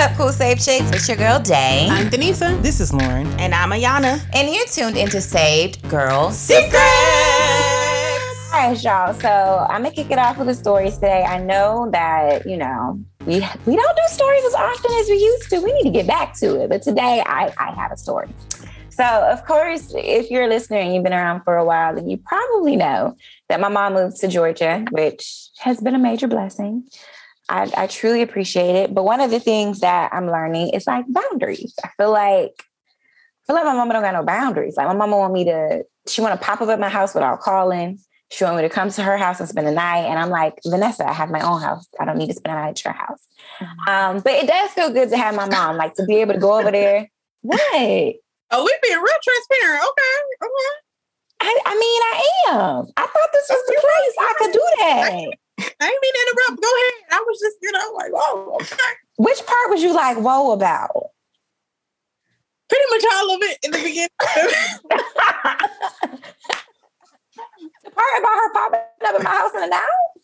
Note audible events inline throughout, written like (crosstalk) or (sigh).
up, cool safe chicks? It's your girl Day. I'm Denisa. This is Lauren. And I'm Ayana. And you're tuned into Saved Girl Secrets. All right, y'all. So I'm gonna kick it off with the stories today. I know that you know we we don't do stories as often as we used to. We need to get back to it. But today I I have a story. So of course, if you're a listener and you've been around for a while, then you probably know that my mom moved to Georgia, which has been a major blessing. I, I truly appreciate it. But one of the things that I'm learning is like boundaries. I feel like I feel like my mama don't got no boundaries. Like my mama want me to, she want to pop up at my house without calling. She want me to come to her house and spend the night. And I'm like, Vanessa, I have my own house. I don't need to spend a night at your house. Mm-hmm. Um, but it does feel good to have my mom, like to be able to go over there. (laughs) What? Oh, we being real transparent. Okay. Okay. I, I mean, I am. I thought this was the place I could do that. I didn't mean to interrupt. Go ahead. I was just, you know, like, oh, okay. Which part was you like, whoa about? Pretty much all of it in the beginning. (laughs) (laughs) the part about her popping up in my house and announced?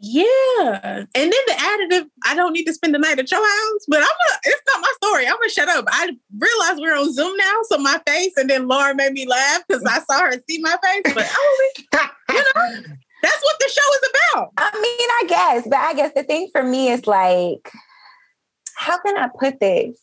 Yeah. And then the additive, I don't need to spend the night at your house, but I'm gonna, it's not my story. I'm gonna shut up. I realized we're on Zoom now, so my face, and then Laura made me laugh because I saw her see my face, but I was, (laughs) you know, that's what the show is about. I mean, I guess, but I guess the thing for me is like, how can I put this?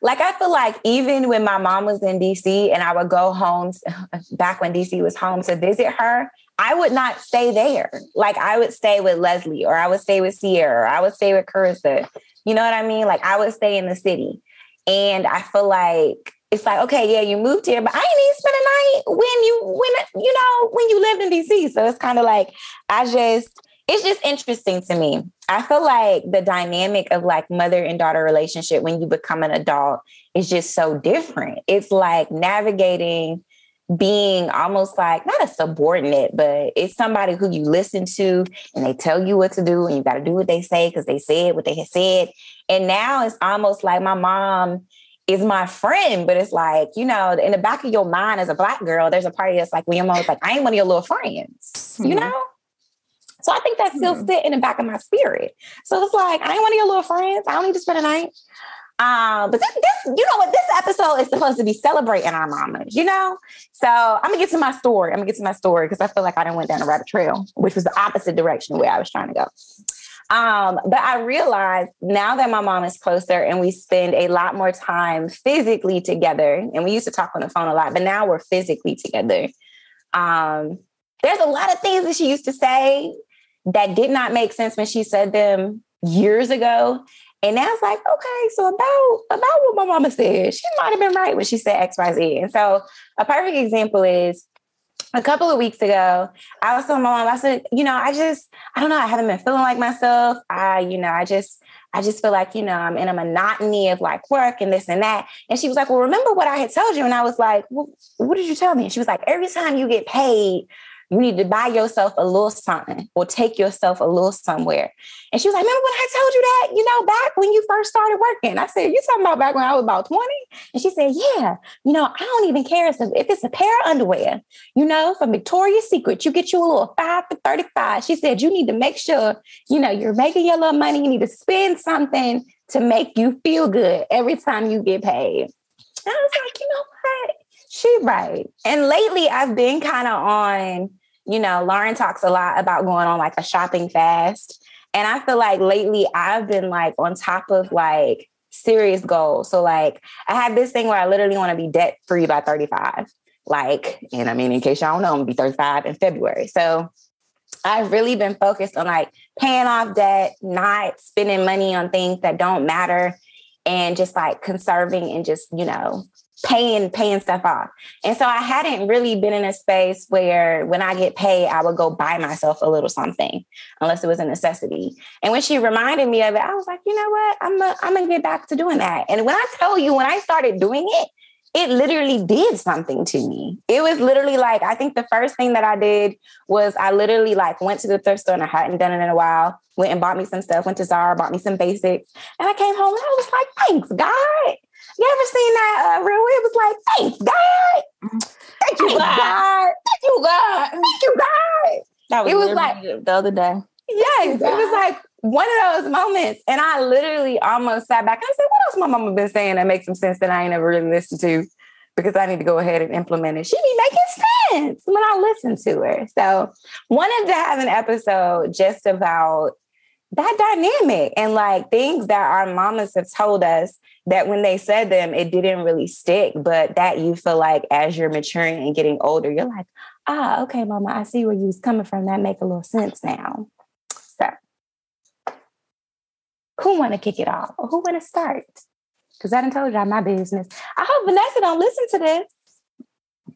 Like, I feel like even when my mom was in DC and I would go home (laughs) back when DC was home to visit her, I would not stay there. Like, I would stay with Leslie or I would stay with Sierra or I would stay with Carissa. You know what I mean? Like, I would stay in the city. And I feel like it's like, okay, yeah, you moved here, but I didn't even spend a night when you when you know when you lived in DC. So it's kind of like I just it's just interesting to me. I feel like the dynamic of like mother and daughter relationship when you become an adult is just so different. It's like navigating being almost like not a subordinate, but it's somebody who you listen to and they tell you what to do and you got to do what they say because they said what they had said. And now it's almost like my mom is my friend, but it's like, you know, in the back of your mind as a black girl, there's a part of that's like when your mom's like, I ain't one of your little friends, mm-hmm. you know? So I think that still mm-hmm. sit in the back of my spirit. So it's like, I ain't one of your little friends. I don't need to spend a night. Um, but this, this, you know what, this episode is supposed to be celebrating our mamas, you know? So I'm gonna get to my story. I'm gonna get to my story because I feel like I didn't went down a rabbit trail, which was the opposite direction where I was trying to go. Um, but I realized now that my mom is closer and we spend a lot more time physically together, and we used to talk on the phone a lot, but now we're physically together. Um, there's a lot of things that she used to say that did not make sense when she said them years ago. And now it's like, okay, so about about what my mama said, she might have been right when she said X, Y, Z. And so a perfect example is a couple of weeks ago, I was telling my mom, I said, you know, I just, I don't know, I haven't been feeling like myself. I, you know, I just, I just feel like, you know, I'm in a monotony of like work and this and that. And she was like, well, remember what I had told you? And I was like, well, what did you tell me? And she was like, every time you get paid, you need to buy yourself a little something or take yourself a little somewhere. And she was like, Remember when I told you that, you know, back when you first started working? I said, You talking about back when I was about 20? And she said, Yeah, you know, I don't even care if it's a pair of underwear, you know, from Victoria's Secret, you get you a little five for 35. She said, You need to make sure, you know, you're making your little money. You need to spend something to make you feel good every time you get paid. And I was like, You know what? She right. And lately I've been kind of on you know, Lauren talks a lot about going on like a shopping fast. And I feel like lately I've been like on top of like serious goals. So like I have this thing where I literally want to be debt free by 35. Like, and I mean, in case y'all don't know, I'm gonna be 35 in February. So I've really been focused on like paying off debt, not spending money on things that don't matter, and just like conserving and just, you know, paying paying stuff off. And so I hadn't really been in a space where when I get paid, I would go buy myself a little something, unless it was a necessity. And when she reminded me of it, I was like, you know what? I'm a, I'm gonna get back to doing that. And when I tell you, when I started doing it, it literally did something to me. It was literally like, I think the first thing that I did was I literally like went to the thrift store and I hadn't done it in a while, went and bought me some stuff, went to Zara, bought me some basics. And I came home and I was like, thanks, God. You ever seen that uh, real? It was like, thanks, God. Thank you, God. Thank you, God. Thank you, God. That was it was like the other day. Yes, it was like one of those moments. And I literally almost sat back and I said, what else my mama been saying that makes some sense that I ain't ever really listened to? Because I need to go ahead and implement it. She be making sense when I listen to her. So wanted to have an episode just about that dynamic and like things that our mamas have told us that when they said them, it didn't really stick, but that you feel like as you're maturing and getting older, you're like, ah, okay, mama, I see where you was coming from. That make a little sense now. So who want to kick it off? Who want to start? Because I didn't told y'all my business. I hope Vanessa don't listen to this.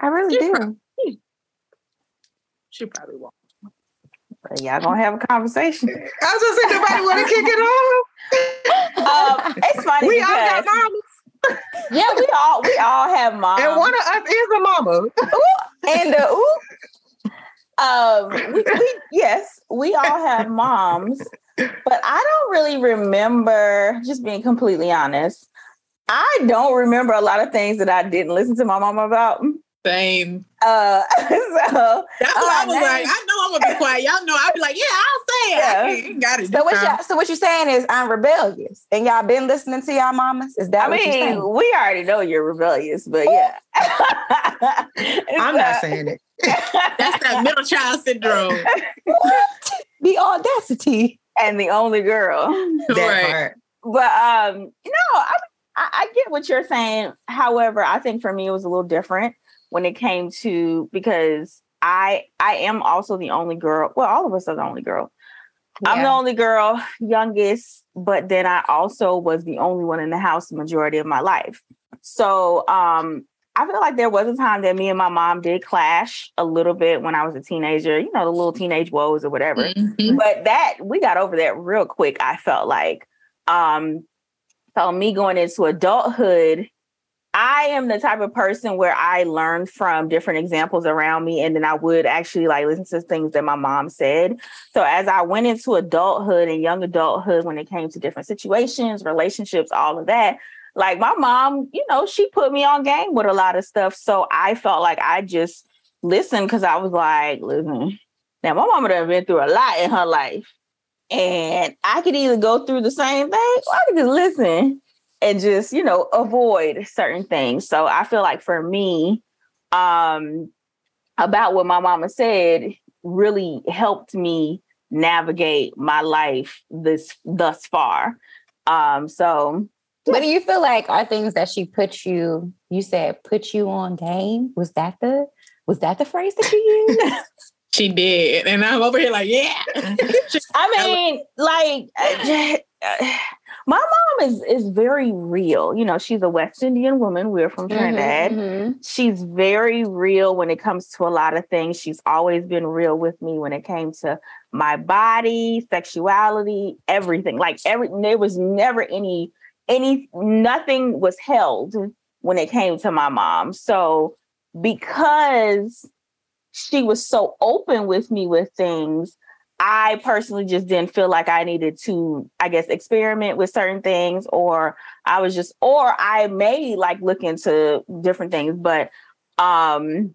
I really She do. probably- She probably won't. Y'all gonna have a conversation. I was gonna say nobody want to kick it off. Um, it's funny We all got because mamas, yeah, we all we all have moms. and one of us is a mama. and uh, ooh, um, we, we yes, we all have moms, but I don't really remember. Just being completely honest, I don't remember a lot of things that I didn't listen to my mom about. Same. Uh, (laughs) so That's why I was nice. like, I know I'm gonna be quiet. Y'all know I'll be like, yeah, I'll say it. Yeah. I got it. So what y'all, so what you're saying is I'm rebellious, and y'all been listening to y'all mamas? Is that I what you're mean, saying? we already know you're rebellious, but yeah, (laughs) I'm not saying it. (laughs) That's that middle child syndrome. What? The audacity. and the only girl. That right. part. But um, you know, I, I I get what you're saying. However, I think for me it was a little different when it came to because I I am also the only girl. Well, all of us are the only girl. I'm the only girl, (laughs) youngest, but then I also was the only one in the house the majority of my life. So um I feel like there was a time that me and my mom did clash a little bit when I was a teenager, you know, the little teenage woes or whatever Mhm. but that we got over that real quick i felt like um so me going into adulthood i am the type of person where i learn from different examples around me and then i would actually like listen to things that my mom said so as i went into adulthood and young adulthood when it came to different situations relationships all of that like my mom you know she put me on game with a lot of stuff so i felt like i just listened because i was like listen now, my mama done been through a lot in her life. And I could either go through the same thing or I could just listen and just, you know, avoid certain things. So I feel like for me, um, about what my mama said really helped me navigate my life this thus far. Um, so What do you feel like are things that she put you? You said put you on game. Was that the was that the phrase that you used? (laughs) She did. And I'm over here like, yeah. (laughs) (laughs) I mean, like my mom is is very real. You know, she's a West Indian woman. We're from Trinidad. Mhm, She's very real when it comes to a lot of things. She's always been real with me when it came to my body, sexuality, everything. Like every there was never any any nothing was held when it came to my mom. So because she was so open with me with things, I personally just didn't feel like I needed to, I guess, experiment with certain things, or I was just, or I may like look into different things, but um,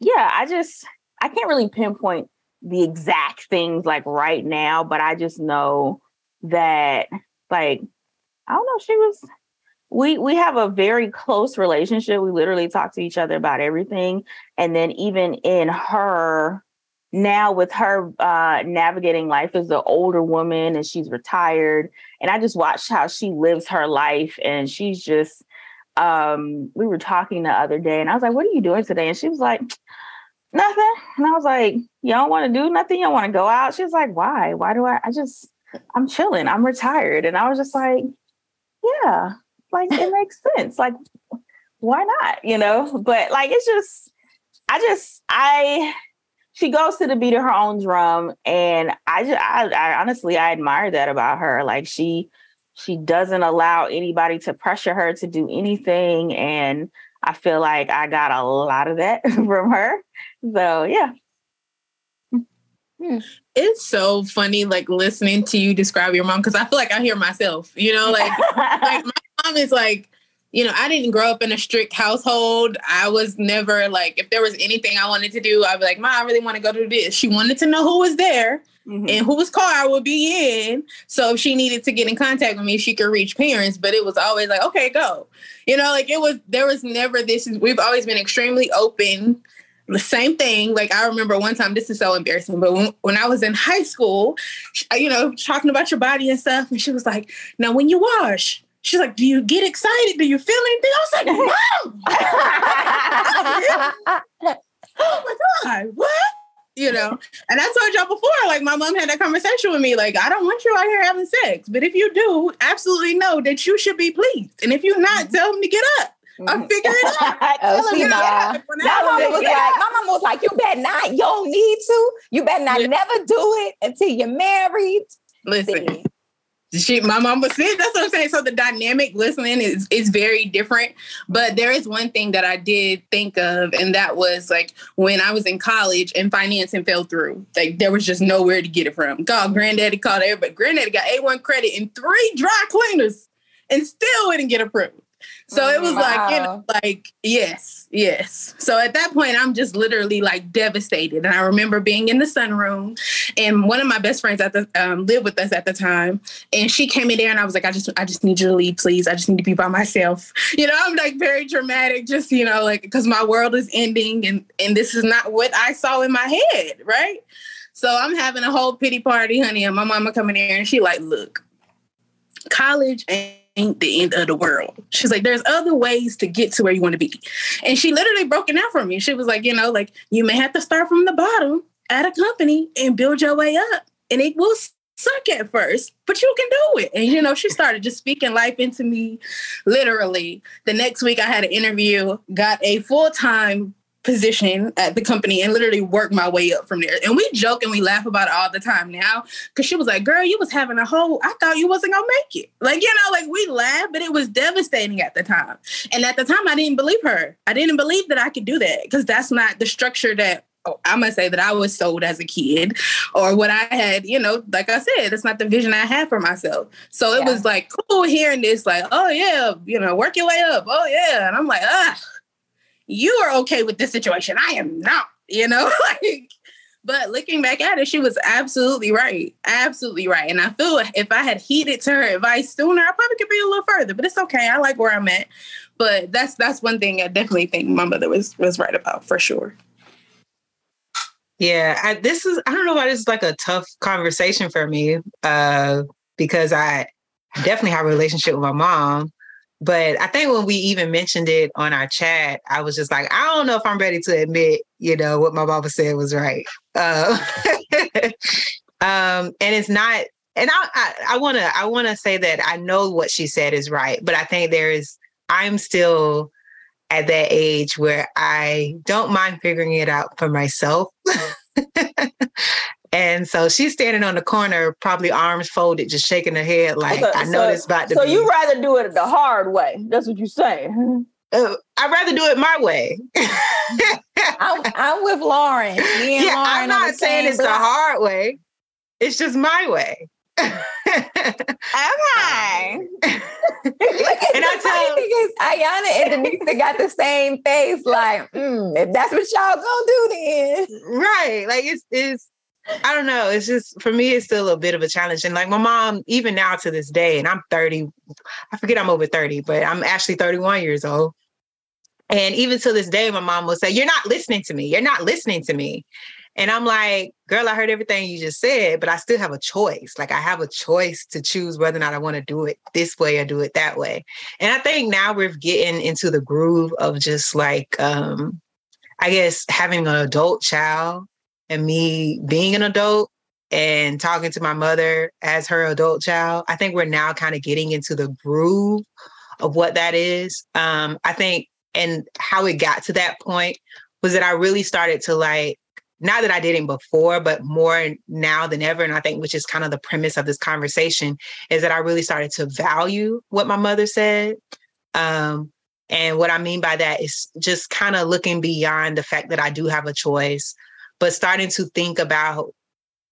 yeah, I just, I can't really pinpoint the exact things like right now, but I just know that, like, I don't know, she was. We we have a very close relationship. We literally talk to each other about everything, and then even in her now with her uh navigating life as an older woman and she's retired and i just watched how she lives her life and she's just um we were talking the other day and i was like what are you doing today? And she was like nothing. And i was like you don't want to do nothing? You don't want to go out? She was like why? Why do i i just i'm chilling. I'm retired. And i was just like yeah like it makes (laughs) sense. Like why not? You know? But like it's just i just i she goes to the beat of her own drum and i just I, I honestly i admire that about her. Like she she doesn't allow anybody to pressure her to do anything and i feel like i got a lot of that (laughs) from her. So yeah. Hmm. It's so funny, like listening to you describe your mom, because I feel like I hear myself, you know, like (laughs) like my mom is like you know, I didn't grow up in a strict household. I was never like, if there was anything I wanted to do, I'd be like, Mom, I really want to go do this. She wanted to know who was there mm-hmm. and whose car I would be in. So if she needed to get in contact with me, she could reach parents. But it was always like, okay, go. You know, like it was, there was never this. We've always been extremely open. The same thing. Like I remember one time, this is so embarrassing, but when, when I was in high school, you know, talking about your body and stuff, and she was like, now when you wash, She's like, "Do you get excited? Do you feel anything?" I was like, (laughs) "No." (laughs) oh my god, what? You know, and I told y'all before, like my mom had that conversation with me, like, I don't want you out here having sex, but if you do, absolutely know that you should be pleased, and if you're not, mm-hmm. tell them to get up. I'm figuring it out. (laughs) oh, see, nah. my mama was like, my mama was like, you better not, you don't need to. You better not yeah. never do it until you're married. Listen, see she my mom was saying that's what I'm saying. So the dynamic listening is is very different. But there is one thing that I did think of, and that was like when I was in college and financing fell through. Like there was just nowhere to get it from. God, granddaddy called everybody. Granddaddy got A1 credit in three dry cleaners and still wouldn't get approved. So it was wow. like, you know, like, yes, yes. So at that point, I'm just literally like devastated. And I remember being in the sunroom, and one of my best friends at the um, lived with us at the time, and she came in there, and I was like, I just, I just need you to leave, please. I just need to be by myself. You know, I'm like very dramatic, just you know, like because my world is ending, and and this is not what I saw in my head, right? So I'm having a whole pity party, honey, and my mama coming in, and she like, look, college and ain't the end of the world. She's like, there's other ways to get to where you want to be. And she literally broke it down for me. She was like, you know, like you may have to start from the bottom at a company and build your way up. And it will suck at first, but you can do it. And you know, she started just speaking life into me literally. The next week I had an interview, got a full-time position at the company and literally work my way up from there. And we joke and we laugh about it all the time now because she was like, Girl, you was having a whole, I thought you wasn't gonna make it. Like, you know, like we laugh, but it was devastating at the time. And at the time, I didn't believe her. I didn't believe that I could do that because that's not the structure that oh, I'm gonna say that I was sold as a kid or what I had, you know, like I said, that's not the vision I had for myself. So it yeah. was like cool hearing this, like, oh yeah, you know, work your way up. Oh yeah. And I'm like, ah you are okay with this situation. I am not, you know, (laughs) like, but looking back at it, she was absolutely right. Absolutely right. And I feel if I had heeded to her advice sooner, I probably could be a little further, but it's okay. I like where I'm at. But that's that's one thing I definitely think my mother was was right about for sure. Yeah, I, this is I don't know why this is like a tough conversation for me uh, because I definitely have a relationship with my mom, but I think when we even mentioned it on our chat, I was just like, I don't know if I'm ready to admit, you know, what my mama said was right. Uh, (laughs) um, and it's not, and I, I, want to, I want to say that I know what she said is right, but I think there is, I'm still at that age where I don't mind figuring it out for myself. (laughs) And so she's standing on the corner, probably arms folded, just shaking her head like, okay, I know so, this about to So be. you rather do it the hard way. That's what you say. Uh, I'd rather do it my way. (laughs) I'm, I'm, with Lauren. Me and yeah, Lauren I'm not saying it's block. the hard way. It's just my way. (laughs) okay. and I tell because Ayana and Denise got the same face, like, mm, if that's what y'all gonna do, then right. Like it's it's I don't know. It's just for me, it's still a bit of a challenge. And like my mom, even now to this day, and I'm 30, I forget I'm over 30, but I'm actually 31 years old. And even to this day, my mom will say, You're not listening to me. You're not listening to me. And I'm like, Girl, I heard everything you just said, but I still have a choice. Like I have a choice to choose whether or not I want to do it this way or do it that way. And I think now we're getting into the groove of just like, um, I guess having an adult child and me being an adult and talking to my mother as her adult child, I think we're now kind of getting into the groove of what that is. Um, I think, and how it got to that point was that I really started to like, not that I didn't before, but more now than ever. And I think, which is kind of the premise of this conversation, is that I really started to value what my mother said. Um, and what I mean by that is just kind of looking beyond the fact that I do have a choice but starting to think about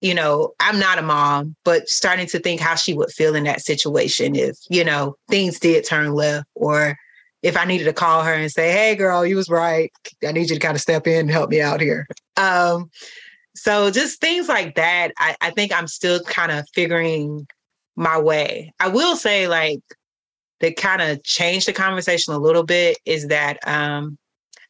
you know, I'm not a mom, but starting to think how she would feel in that situation if, you know, things did turn left or, if I needed to call her and say, "Hey, girl, you was right. I need you to kind of step in and help me out here." Um, so just things like that. I, I think I'm still kind of figuring my way. I will say, like, that kind of changed the conversation a little bit is that um,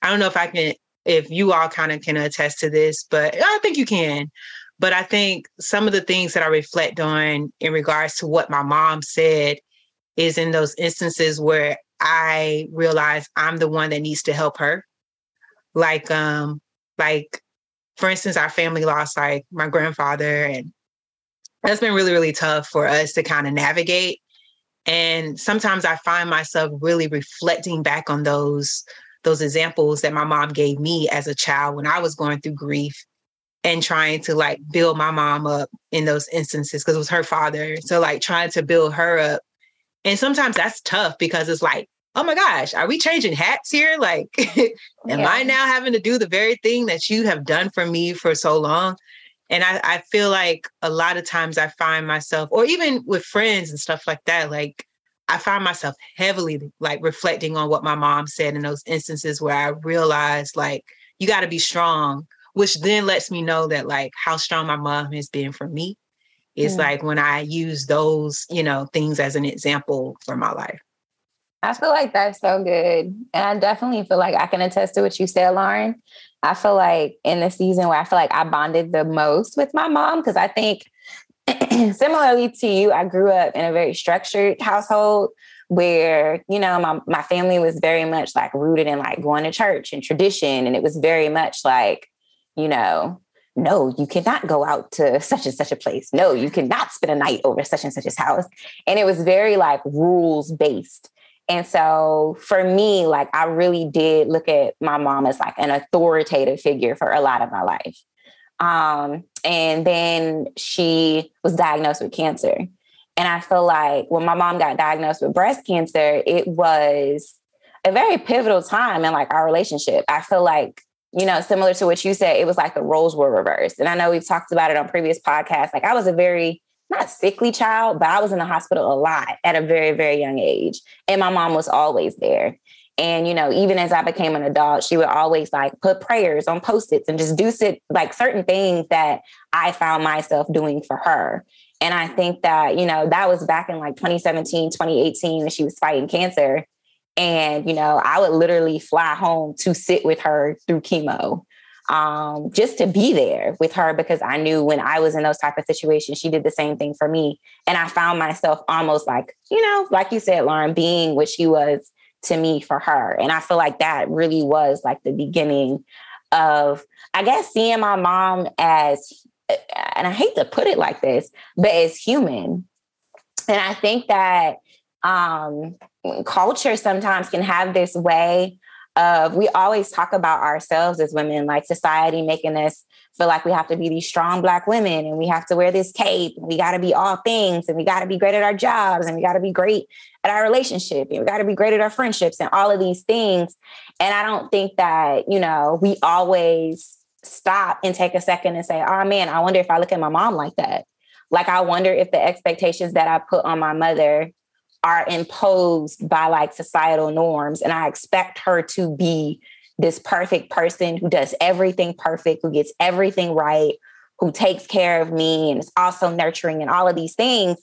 I don't know if I can, if you all kind of can attest to this, but I think you can. But I think some of the things that I reflect on in regards to what my mom said is in those instances where I realize I'm the one that needs to help her. Like, um, like for instance, our family lost like my grandfather, and that's been really, really tough for us to kind of navigate. And sometimes I find myself really reflecting back on those those examples that my mom gave me as a child when I was going through grief and trying to like build my mom up in those instances because it was her father. So like trying to build her up. And sometimes that's tough because it's like, oh my gosh, are we changing hats here? Like, (laughs) am yeah. I now having to do the very thing that you have done for me for so long? And I, I feel like a lot of times I find myself, or even with friends and stuff like that, like I find myself heavily like reflecting on what my mom said in those instances where I realized like you got to be strong, which then lets me know that like how strong my mom has been for me. It's mm. like when I use those, you know, things as an example for my life. I feel like that's so good. And I definitely feel like I can attest to what you said, Lauren. I feel like in the season where I feel like I bonded the most with my mom, because I think (clears throat) similarly to you, I grew up in a very structured household where, you know, my, my family was very much like rooted in like going to church and tradition. And it was very much like, you know, no, you cannot go out to such and such a place. No, you cannot spend a night over such and such a house. And it was very like rules based. And so for me, like I really did look at my mom as like an authoritative figure for a lot of my life. Um, and then she was diagnosed with cancer. And I feel like when my mom got diagnosed with breast cancer, it was a very pivotal time in like our relationship. I feel like, you know, similar to what you said, it was like the roles were reversed. And I know we've talked about it on previous podcasts. Like I was a very not sickly child, but I was in the hospital a lot at a very, very young age. And my mom was always there. And, you know, even as I became an adult, she would always like put prayers on post-its and just do sit like certain things that I found myself doing for her. And I think that, you know, that was back in like 2017, 2018, when she was fighting cancer. And, you know, I would literally fly home to sit with her through chemo um, just to be there with her because I knew when I was in those type of situations, she did the same thing for me. And I found myself almost like, you know, like you said, Lauren, being what she was to me for her. And I feel like that really was like the beginning of, I guess, seeing my mom as, and I hate to put it like this, but as human. And I think that um, culture sometimes can have this way of we always talk about ourselves as women, like society making us feel like we have to be these strong black women and we have to wear this cape and we got to be all things and we got to be great at our jobs and we got to be great at our relationship and we got to be great at our friendships and all of these things. And I don't think that, you know, we always stop and take a second and say, oh man, I wonder if I look at my mom like that. Like, I wonder if the expectations that I put on my mother are imposed by like societal norms. And I expect her to be this perfect person who does everything perfect, who gets everything right, who takes care of me and is also nurturing and all of these things.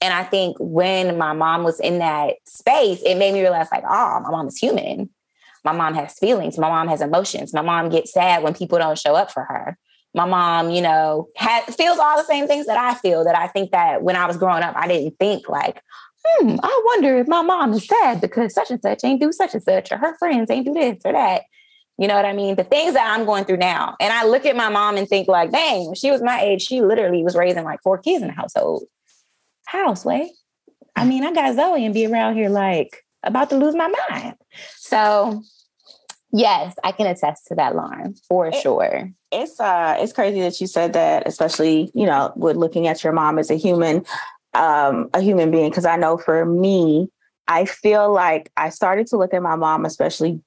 And I think when my mom was in that space, it made me realize, like, oh, my mom is human. My mom has feelings. My mom has emotions. My mom gets sad when people don't show up for her. My mom, you know, has, feels all the same things that I feel. That I think that when I was growing up, I didn't think like, hmm, I wonder if my mom is sad because such and such ain't do such and such, or her friends ain't do this or that. You know what I mean? The things that I'm going through now. And I look at my mom and think, like, dang, when she was my age, she literally was raising like four kids in the household. House way. I mean, I got Zoe and be around here like about to lose my mind. So yes, I can attest to that, Lauren, for it, sure. It's uh it's crazy that you said that, especially, you know, with looking at your mom as a human um, a human being. Because I know for me, I feel like I started to look at my mom, especially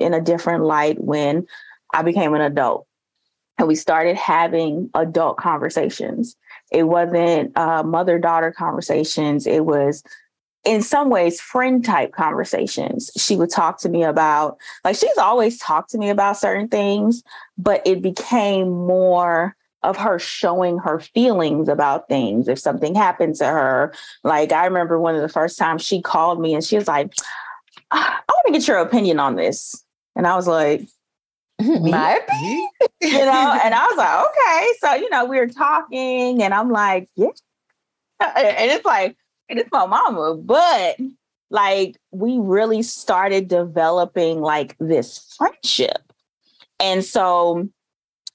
in a different light when I became an adult. And we started having adult conversations. It wasn't uh, mother daughter conversations. It was in some ways friend type conversations. She would talk to me about like she's always talked to me about certain things, but it became more of her showing her feelings about things if something happened to her. Like I remember one of the first times she called me and she was like, ah, I want to get your opinion on this. And I was like, (laughs) my opinion, you know, and I was like, okay. So, you know, we were talking and I'm like, yeah. And it's like, it's my mama, but like we really started developing like this friendship. And so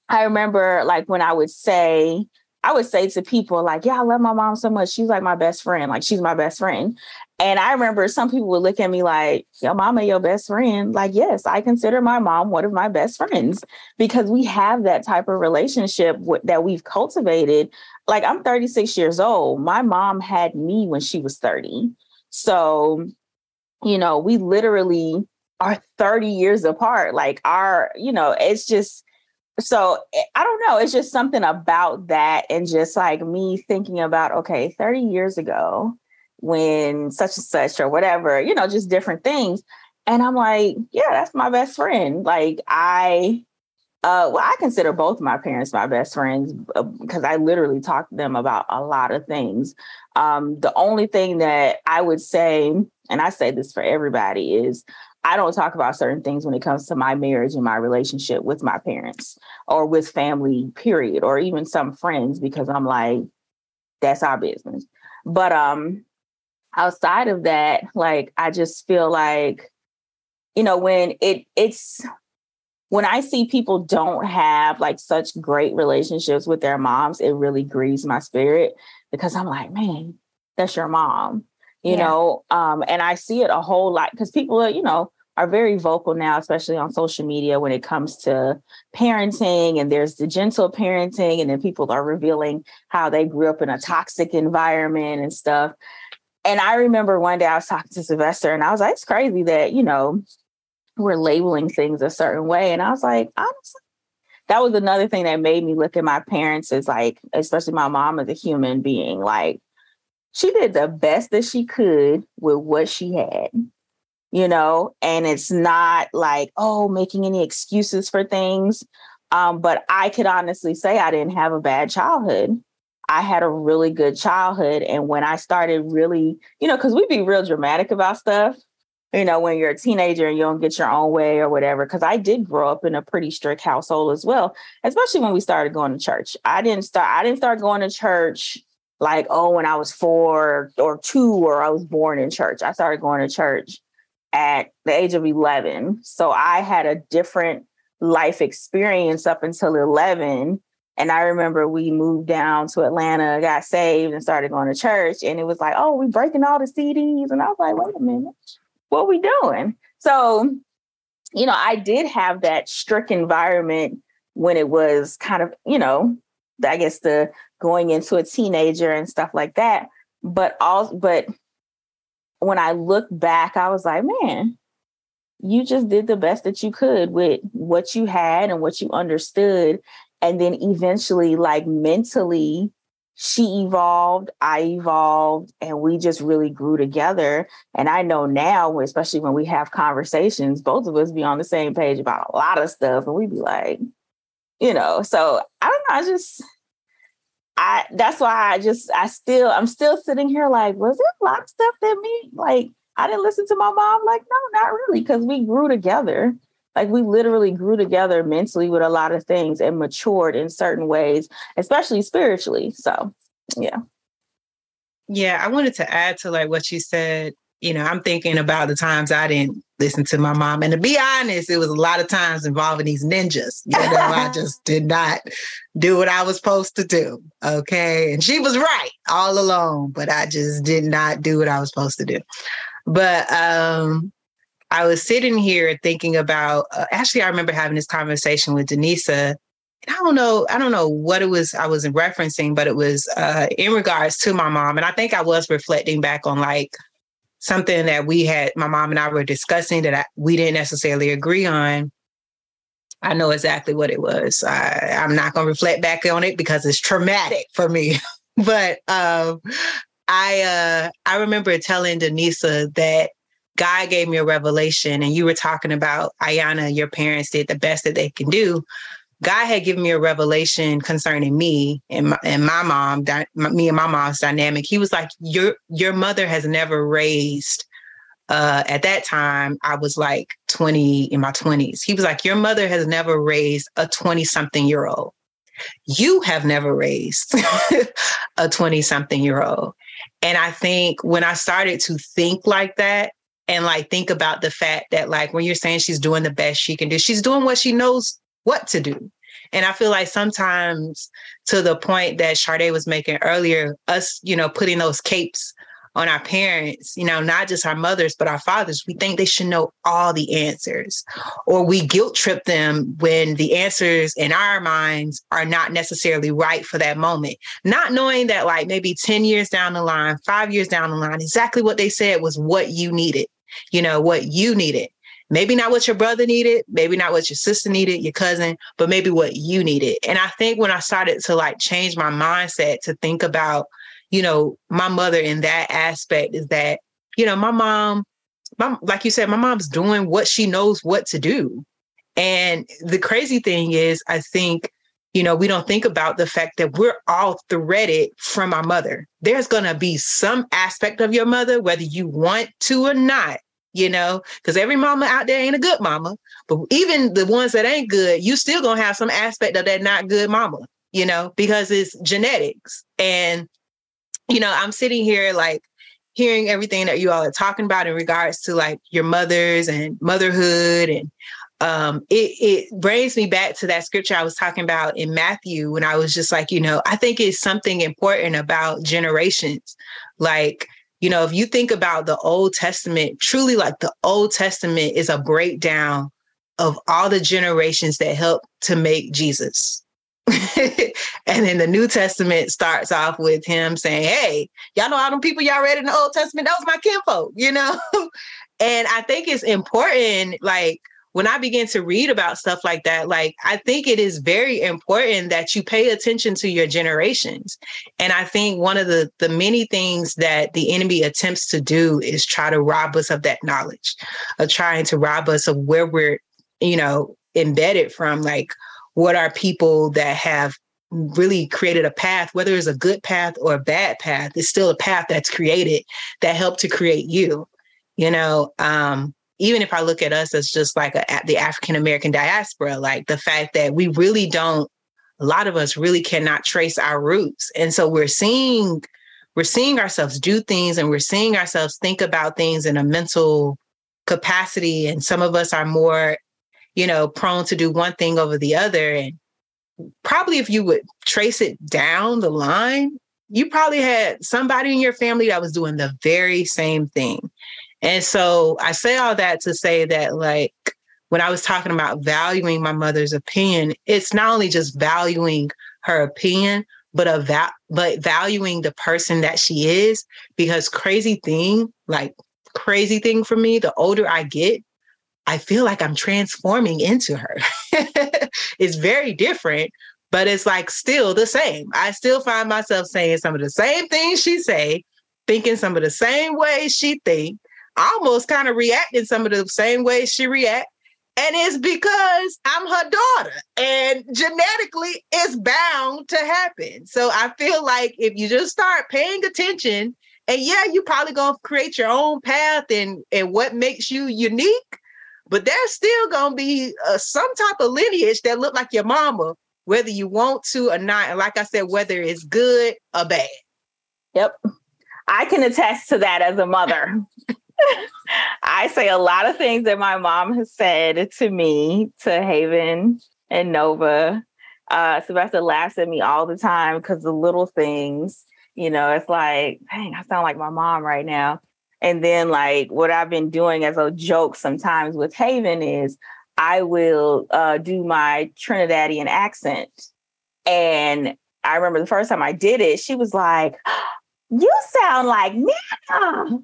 I remember like when I would say, I would say to people like, yeah, I love my mom so much. She's like my best friend. Like she's my best friend. And I remember some people would look at me like, your mama, your best friend. Like, yes, I consider my mom one of my best friends because we have that type of relationship that we've cultivated. Like, I'm 36 years old. My mom had me when she was 30. So, you know, we literally are 30 years apart. Like, our, you know, it's just, so eh, I don't know. It's just something about that. And just like me thinking about, okay, 30 years ago, when such and such or whatever, you know, just different things. And I'm like, yeah, that's my best friend. Like I uh well, I consider both my parents my best friends because uh, I literally talk to them about a lot of things. Um the only thing that I would say and I say this for everybody is I don't talk about certain things when it comes to my marriage and my relationship with my parents or with family period or even some friends because I'm like that's our business. But um outside of that, like I just feel like, you know, when it it's when I see people don't have like such great relationships with their moms, it really grieves my spirit because I'm like, man, that's your mom, you yeah. know. Um, and I see it a whole lot because people are, you know, are very vocal now, especially on social media when it comes to parenting. And there's the gentle parenting, and then people are revealing how they grew up in a toxic environment and stuff. And I remember one day I was talking to Sylvester and I was like, it's crazy that, you know, we're labeling things a certain way. And I was like, honestly, that was another thing that made me look at my parents as like, especially my mom as a human being. Like, she did the best that she could with what she had, you know, and it's not like, oh, making any excuses for things. Um, but I could honestly say I didn't have a bad childhood. I had a really good childhood. And when I started really, you know, because we'd be real dramatic about stuff, you know, when you're a teenager and you don't get your own way or whatever. Because I did grow up in a pretty strict household as well, especially when we started going to church. I didn't start, I didn't start going to church like, oh, when I was four or two, or I was born in church. I started going to church at the age of 11. So I had a different life experience up until 11 and I remember we moved down to Atlanta, got saved, and started going to church. And it was like, oh, we breaking all the CDs. And I was like, wait a minute, what we doing? So, you know, I did have that strict environment when it was kind of, you know, I guess the going into a teenager and stuff like that. But all but when I look back, I was like, man, you just did the best that you could with what you had and what you understood. And then eventually like mentally she evolved i evolved and we just really grew together. And i know now especially when we have conversations both of us be on the same page about a lot of stuff. And we'd be like you know so i don't know i just i that's why i just i still i'm still sitting here like was it a lot of stuff that me like i didn't listen to my mom like no not really because we grew together like we literally grew together mentally with a lot of things and matured in certain ways, especially spiritually. So, yeah. Yeah, I wanted to add to like what you said. You know, I'm thinking about the times I didn't listen to my mom. And to be honest, it was a lot of times involving these ninjas. You know, I (laughs) just did not do what I was supposed to do. Okay. And she was right all along, but I just did not do what I was supposed to do. But um I was sitting here thinking about. Uh, actually, I remember having this conversation with Denisa. And I don't know. I don't know what it was I was referencing, but it was uh, in regards to my mom, and I think I was reflecting back on like something that we had. My mom and I were discussing that I, we didn't necessarily agree on. I know exactly what it was. I, I'm not going to reflect back on it because it's traumatic for me. (laughs) but um, I uh I remember telling Denisa that God gave me a revelation, and you were talking about Ayana, your parents did the best that they can do. God had given me a revelation concerning me and my, and my mom, me and my mom's dynamic. He was like, "Your your mother has never raised." Uh, at that time, I was like 20 in my 20s. He was like, "Your mother has never raised a 20 something year old. You have never raised (laughs) a 20 something year old." And I think when I started to think like that, and like think about the fact that like when you're saying she's doing the best she can do, she's doing what she knows what to do. And I feel like sometimes to the point that Sade was making earlier, us, you know, putting those capes on our parents, you know, not just our mothers, but our fathers, we think they should know all the answers. Or we guilt trip them when the answers in our minds are not necessarily right for that moment. Not knowing that, like, maybe 10 years down the line, five years down the line, exactly what they said was what you needed, you know, what you needed. Maybe not what your brother needed, maybe not what your sister needed, your cousin, but maybe what you needed. And I think when I started to like change my mindset to think about, you know, my mother in that aspect is that, you know, my mom, my, like you said, my mom's doing what she knows what to do. And the crazy thing is, I think, you know, we don't think about the fact that we're all threaded from our mother. There's going to be some aspect of your mother, whether you want to or not, you know, because every mama out there ain't a good mama. But even the ones that ain't good, you still gonna have some aspect of that not good mama, you know, because it's genetics. And, you know, I'm sitting here like hearing everything that you all are talking about in regards to like your mothers and motherhood and um, it, it brings me back to that scripture I was talking about in Matthew when I was just like, you know, I think it's something important about generations. Like, you know, if you think about the Old Testament, truly like the Old Testament is a breakdown of all the generations that helped to make Jesus. (laughs) and then the New Testament starts off with him saying, Hey, y'all know all them people y'all read in the Old Testament? That was my kinfolk, (laughs) you know? and I think it's important, like, when I begin to read about stuff like that, like I think it is very important that you pay attention to your generations. And I think one of the the many things that the enemy attempts to do is try to rob us of that knowledge, of trying to rob us of where we're, you know, embedded from. Like, what are people that have really created a path, whether it's a good path or a bad path, it's still a path that's created that helped to create you. You know, um, even if I look at us as just like a, the African American diaspora, like the fact that we really don't, a lot of us really cannot trace our roots. And so we're seeing, we're seeing ourselves do things and we're seeing ourselves think about things in a mental capacity. And some of us are more, you know, prone to do one thing over the other. And probably if you would trace it down the line, you probably had somebody in your family that was doing the very same thing. And so I say all that to say that, like, when I was talking about valuing my mother's opinion, it's not only just valuing her opinion, but a va- but valuing the person that she is. Because crazy thing, like crazy thing for me, the older I get, I feel like I'm transforming into her. (laughs) it's very different, but it's like still the same. I still find myself saying some of the same things she say, thinking some of the same ways she think, almost kind of react in some of the same ways she react. And it's because I'm her daughter and genetically it's bound to happen. So I feel like if you just start paying attention and yeah, you probably gonna create your own path and, and what makes you unique, but there's still gonna be uh, some type of lineage that look like your mama, whether you want to or not. And like I said, whether it's good or bad. Yep. I can attest to that as a mother. (laughs) I say a lot of things that my mom has said to me, to Haven and Nova. Uh, Sylvester laughs at me all the time because the little things, you know, it's like, dang, I sound like my mom right now. And then, like, what I've been doing as a joke sometimes with Haven is I will uh, do my Trinidadian accent. And I remember the first time I did it, she was like, You sound like Nana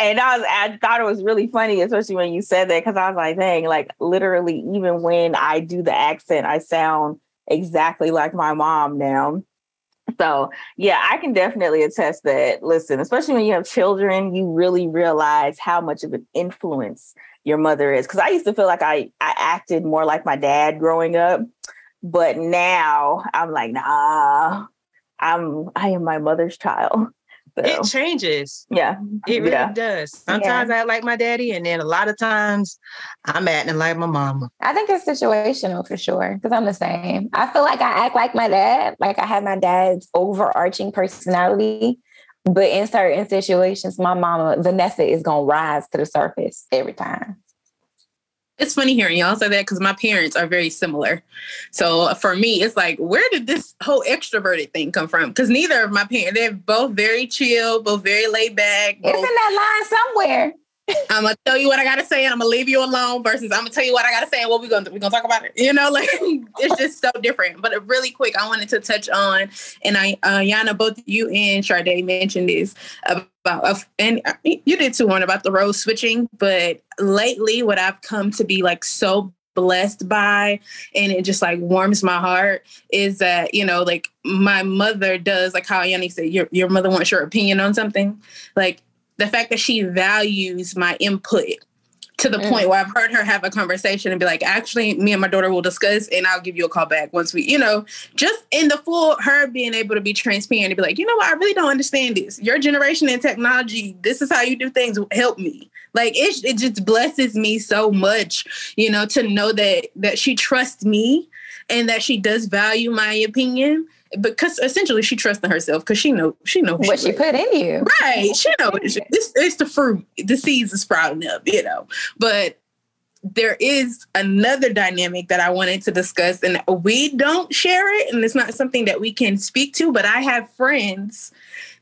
and I was I thought it was really funny, especially when you said that, because I was like, dang, like literally, even when I do the accent, I sound exactly like my mom now. So, yeah, I can definitely attest that. Listen, especially when you have children, you really realize how much of an influence your mother is. Because I used to feel like I, I acted more like my dad growing up. But now I'm like, nah, I'm I am my mother's child. So, It changes. yeah. It really Yeah. does. Sometimes I act like my daddy, and then a lot of times I'm acting like my mama. I think it's situational for sure because I'm the same. I feel like I act like my dad, like I have my dad's overarching personality. But in certain situations, my mama, Vanessa, is going to rise to the surface every time. It's funny hearing y'all say that because my parents are very similar. So uh, for me, it's like, where did this whole extroverted thing come from? Because neither of my parents, they're both very chill, both very laid back. It's in Both, that line somewhere. I'm gonna tell you what I gotta say, and I'm gonna leave you alone. Versus, I'm gonna tell you what I gotta say, and what we gonna we gonna talk about it. You know, (laughs) like it's just so different. But really quick, I wanted to touch on, and I, uh, Yana, both you and Sade mentioned this about, and uh, you did too, one about the role switching. But lately, what I've come to be like so blessed by, and it just like warms my heart, is that you know, like my mother does, like how Yanni said, your your mother wants your opinion on something, like the fact that she values my input to the Mm. point where I've heard her have a conversation and be like, actually, me and my daughter will discuss and I'll give you a call back once we, you know, just in the full her being able to be transparent and be like, you know what, I really don't understand this. Your generation and technology, this is how you do things. Help me. Like it, it just blesses me so much, you know, to know that that she trusts me and that she does value my opinion because essentially she trusts in herself because she know she know What she is. put in you. Right. She know it's, it's, it's the fruit, the seeds are sprouting up, you know. But there is another dynamic that I wanted to discuss, and we don't share it, and it's not something that we can speak to, but I have friends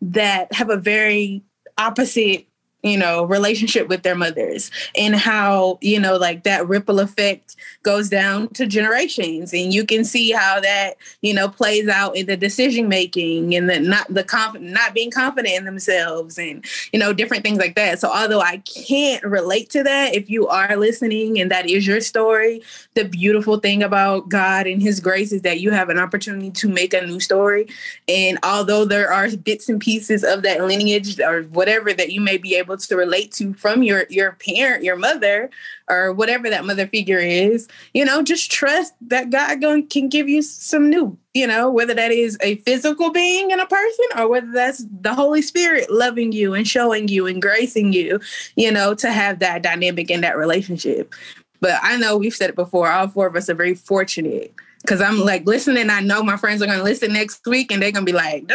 that have a very opposite you know relationship with their mothers and how you know like that ripple effect goes down to generations. And you can see how that you know plays out in the decision making and the not the conf- not being confident in themselves and you know different things like that. So although i can't relate to that if you are listening and that is your story the beautiful thing about god and his grace is that you have an opportunity to make a new story. And although there are bits and pieces of that lineage or whatever that you may be able to relate to from your your parent your mother or whatever that mother figure is you know just trust that god can give you some new you know whether that is a physical being in a person or whether that's the holy spirit loving you and showing you and gracing you you know to have that dynamic in that relationship. But i know we've said it before all four of us are very fortunate because i'm like listening i know my friends are going to listen next week and they're going to be like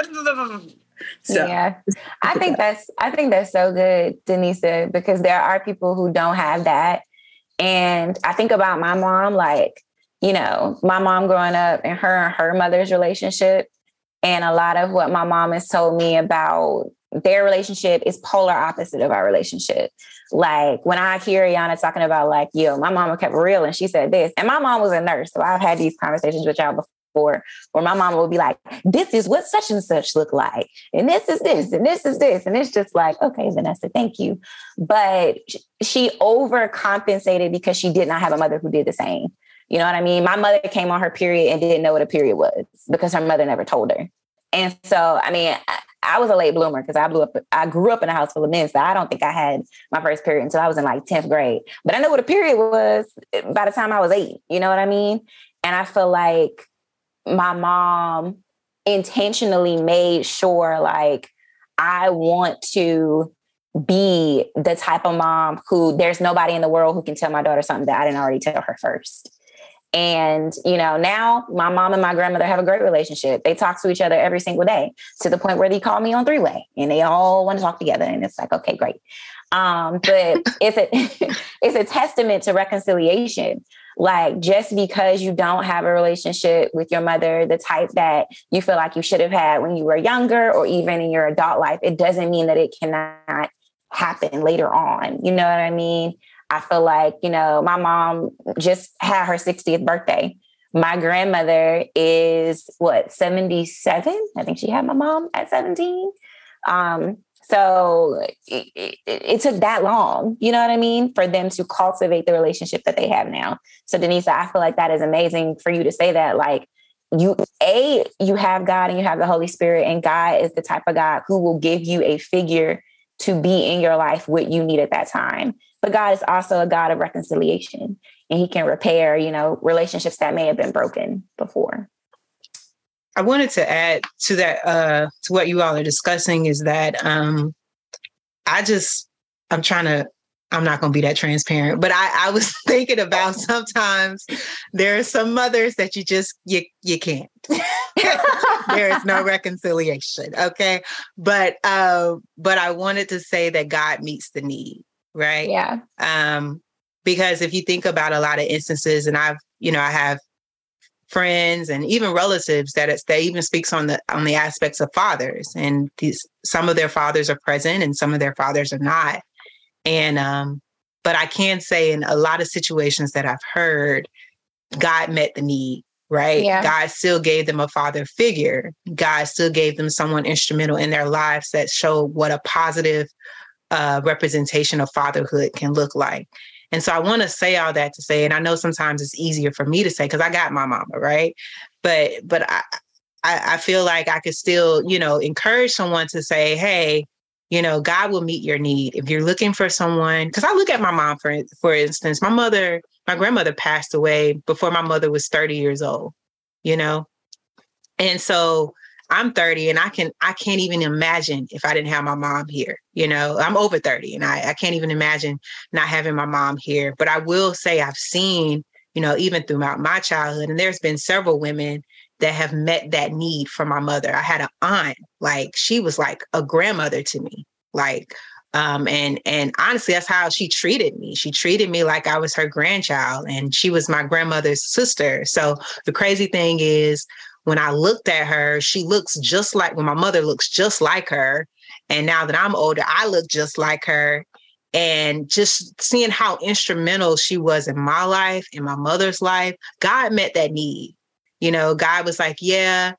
so yeah, I (laughs) think that's I think that's so good, Denisa, because there are people who don't have that, and I think about my mom, like you know, my mom growing up and her and her mother's relationship, and a lot of what my mom has told me about their relationship is polar opposite of our relationship. Like when I hear Yana talking about like, yo, my mama kept real and she said this, and my mom was a nurse, so I've had these conversations with y'all before where my mama would be like, this is what such and such look like. And this is this, and this is this. And it's just like, okay, Vanessa, thank you. But sh- she overcompensated because she did not have a mother who did the same. You know what I mean? My mother came on her period and didn't know what a period was because her mother never told her. And so, I mean, I, I was a late bloomer because I blew up, I grew up in a house full of men. So I don't think I had my first period until I was in like 10th grade. But I know what a period was eh, by the time I was eight. You know what I mean? And I feel like my mom intentionally made sure like I want to be the type of mom who there's nobody in the world who can tell my daughter something that I didn't already tell her first. And, you know, now my mom and my grandmother have a great relationship. They talk to each other every single day to the point where they call me on three way and they all want to talk together. And it's like, okay, great. Um, but it's a (laughs) it's a testament to reconciliation. Like just because you don't have a relationship with your mother, the type that you feel like you should have had when you were younger or even in your adult life, it doesn't mean that it cannot happen later on. You know what I mean? I feel like, you know, my mom just had her 60th birthday. My grandmother is what, 77? I think she had my mom at 17. Um, so it, it, it, took that long, you know what I mean, for them to cultivate the relationship that they have now. So, Denise, I feel like that is amazing for you to say that. Like, you a you have God and you have the Holy Spirit, and God is the type of God who will give you a figure to be in your life what you need at that time. But God is also a God of reconciliation, and He can repair, you know, relationships that may have been broken before. I wanted to add to that uh, to what you all are discussing is that um, I just I'm trying to I'm not going to be that transparent, but I, I was (laughs) thinking about sometimes there are some mothers that you just you you can't. (laughs) there is no reconciliation, okay? But uh, but I wanted to say that God meets the need, right? Yeah. Um, because if you think about a lot of instances, and I've you know I have friends and even relatives that it's that even speaks on the on the aspects of fathers and these some of their fathers are present and some of their fathers are not and um, but I can say in a lot of situations that I've heard, God met the need, right? Yeah. God still gave them a father figure. God still gave them someone instrumental in their lives that showed what a positive uh, representation of fatherhood can look like. And so I want to say all that to say, and I know sometimes it's easier for me to say because I got my mama, right? But but I, I I feel like I could still, you know, encourage someone to say, hey, you know god will meet your need if you're looking for someone because i look at my mom for for instance my mother my grandmother passed away before my mother was 30 years old you know and so i'm 30 and i can i can't even imagine if i didn't have my mom here you know i'm over 30 and i, I can't even imagine not having my mom here but i will say i've seen you know even throughout my childhood and there's been several women that have met that need for my mother. I had an aunt, like she was like a grandmother to me. Like um, and and honestly, that's how she treated me. She treated me like I was her grandchild, and she was my grandmother's sister. So the crazy thing is, when I looked at her, she looks just like when my mother looks just like her. And now that I'm older, I look just like her. And just seeing how instrumental she was in my life, in my mother's life, God met that need you know, God was like, yeah,